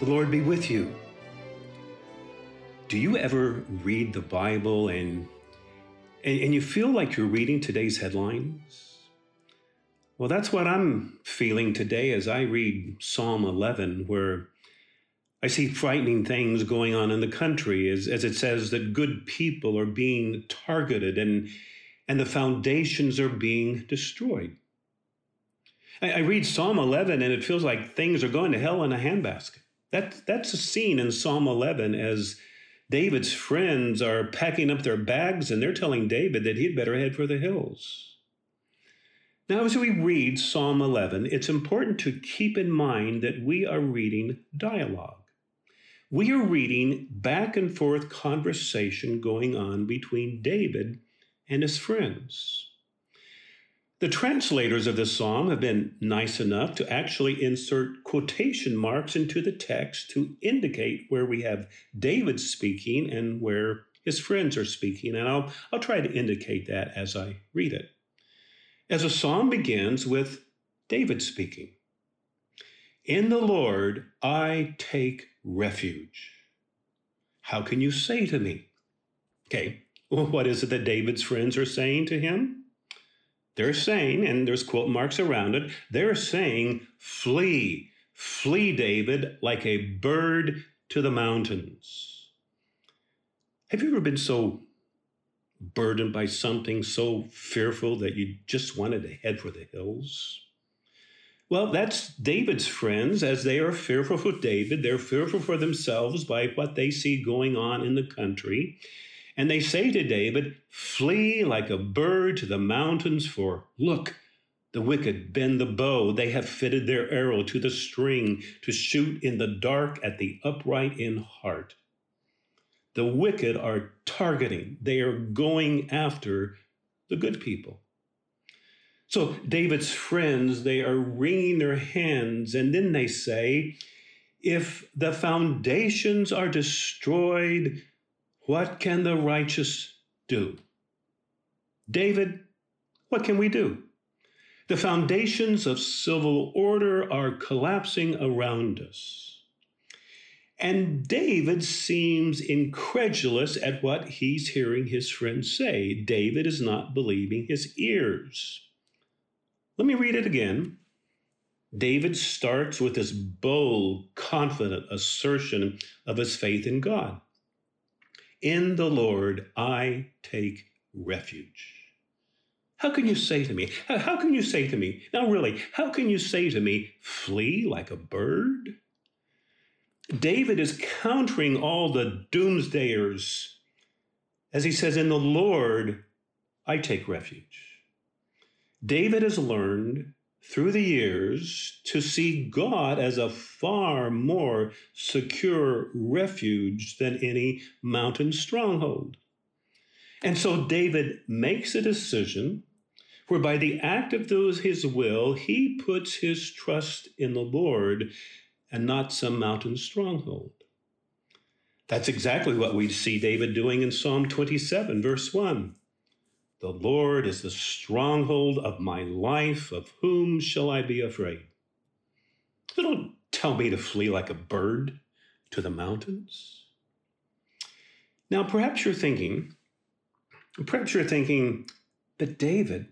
The Lord be with you. Do you ever read the Bible and, and, and you feel like you're reading today's headlines? Well, that's what I'm feeling today as I read Psalm 11, where I see frightening things going on in the country as, as it says that good people are being targeted and, and the foundations are being destroyed. I, I read Psalm 11 and it feels like things are going to hell in a handbasket. That, that's a scene in Psalm 11 as David's friends are packing up their bags and they're telling David that he'd better head for the hills. Now, as we read Psalm 11, it's important to keep in mind that we are reading dialogue. We are reading back and forth conversation going on between David and his friends. The translators of this psalm have been nice enough to actually insert quotation marks into the text to indicate where we have David speaking and where his friends are speaking. And I'll, I'll try to indicate that as I read it. As a psalm begins with David speaking In the Lord I take refuge. How can you say to me? Okay, well, what is it that David's friends are saying to him? They're saying, and there's quote marks around it, they're saying, flee, flee, David, like a bird to the mountains. Have you ever been so burdened by something so fearful that you just wanted to head for the hills? Well, that's David's friends as they are fearful for David. They're fearful for themselves by what they see going on in the country. And they say to David, Flee like a bird to the mountains, for look, the wicked bend the bow. They have fitted their arrow to the string to shoot in the dark at the upright in heart. The wicked are targeting, they are going after the good people. So David's friends, they are wringing their hands, and then they say, If the foundations are destroyed, what can the righteous do? David, what can we do? The foundations of civil order are collapsing around us. And David seems incredulous at what he's hearing his friends say. David is not believing his ears. Let me read it again. David starts with this bold, confident assertion of his faith in God. In the Lord I take refuge. How can you say to me, how can you say to me, now really, how can you say to me, flee like a bird? David is countering all the doomsdayers as he says, In the Lord I take refuge. David has learned through the years to see God as a far more secure refuge than any mountain stronghold. And so David makes a decision where by the act of those his will, he puts his trust in the Lord and not some mountain stronghold. That's exactly what we see David doing in Psalm 27, verse 1. The Lord is the stronghold of my life. Of whom shall I be afraid? So don't tell me to flee like a bird to the mountains. Now, perhaps you're thinking, perhaps you're thinking, but David,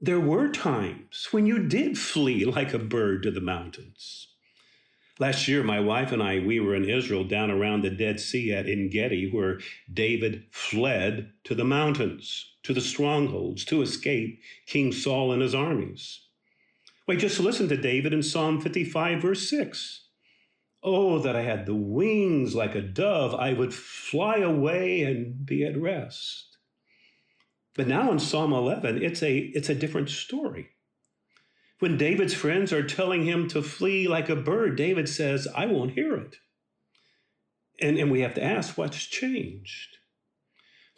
there were times when you did flee like a bird to the mountains. Last year, my wife and I, we were in Israel down around the Dead Sea at En Gedi, where David fled to the mountains, to the strongholds, to escape King Saul and his armies. Wait, just listen to David in Psalm 55, verse 6. Oh, that I had the wings like a dove, I would fly away and be at rest. But now in Psalm 11, it's a, it's a different story. When David's friends are telling him to flee like a bird, David says, I won't hear it. And, and we have to ask, what's changed?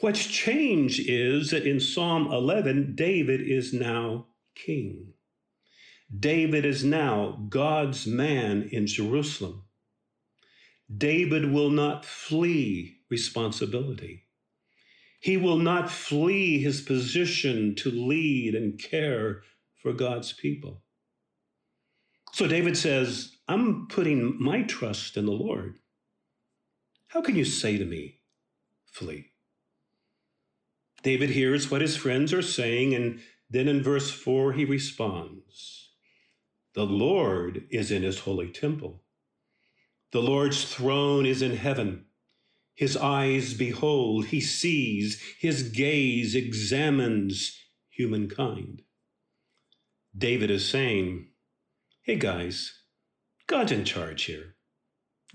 What's changed is that in Psalm 11, David is now king. David is now God's man in Jerusalem. David will not flee responsibility. He will not flee his position to lead and care for God's people. So David says, I'm putting my trust in the Lord. How can you say to me, flee? David hears what his friends are saying, and then in verse 4, he responds The Lord is in his holy temple. The Lord's throne is in heaven. His eyes behold, he sees, his gaze examines humankind. David is saying, Hey guys, God's in charge here.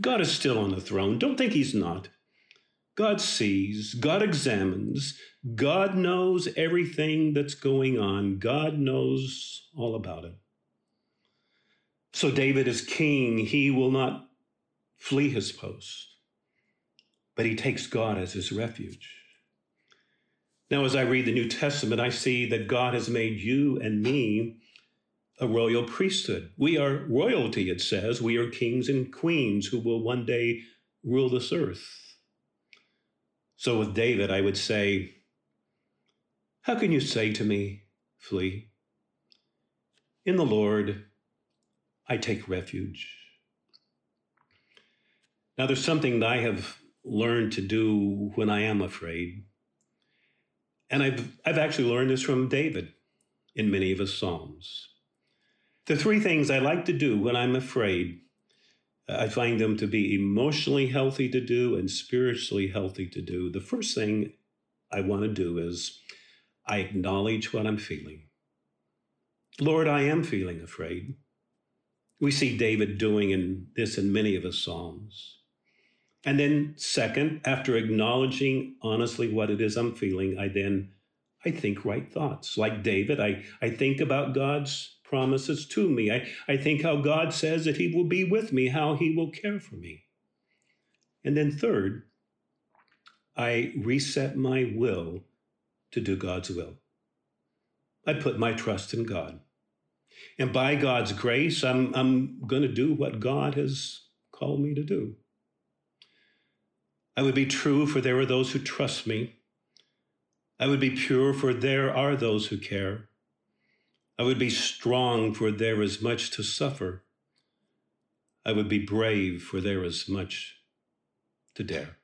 God is still on the throne. Don't think he's not. God sees, God examines, God knows everything that's going on, God knows all about it. So David is king. He will not flee his post, but he takes God as his refuge. Now, as I read the New Testament, I see that God has made you and me a royal priesthood. We are royalty, it says. We are kings and queens who will one day rule this earth. So with David, I would say, How can you say to me, flee? In the Lord, I take refuge. Now, there's something that I have learned to do when I am afraid. And I've, I've actually learned this from David in many of his Psalms. The three things I like to do when I'm afraid uh, I find them to be emotionally healthy to do and spiritually healthy to do. The first thing I want to do is I acknowledge what I'm feeling. Lord, I am feeling afraid. We see David doing in this in many of his Psalms. And then, second, after acknowledging honestly what it is I'm feeling, I then I think right thoughts. Like David, I, I think about God's promises to me. I, I think how God says that He will be with me, how He will care for me. And then, third, I reset my will to do God's will. I put my trust in God. And by God's grace, I'm, I'm going to do what God has called me to do. I would be true, for there are those who trust me. I would be pure, for there are those who care. I would be strong, for there is much to suffer. I would be brave, for there is much to dare.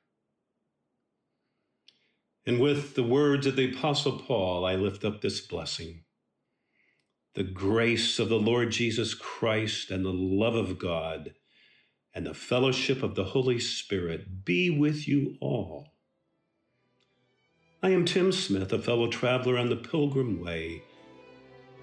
And with the words of the Apostle Paul, I lift up this blessing. The grace of the Lord Jesus Christ and the love of God and the fellowship of the Holy Spirit be with you all. I am Tim Smith, a fellow traveler on the Pilgrim Way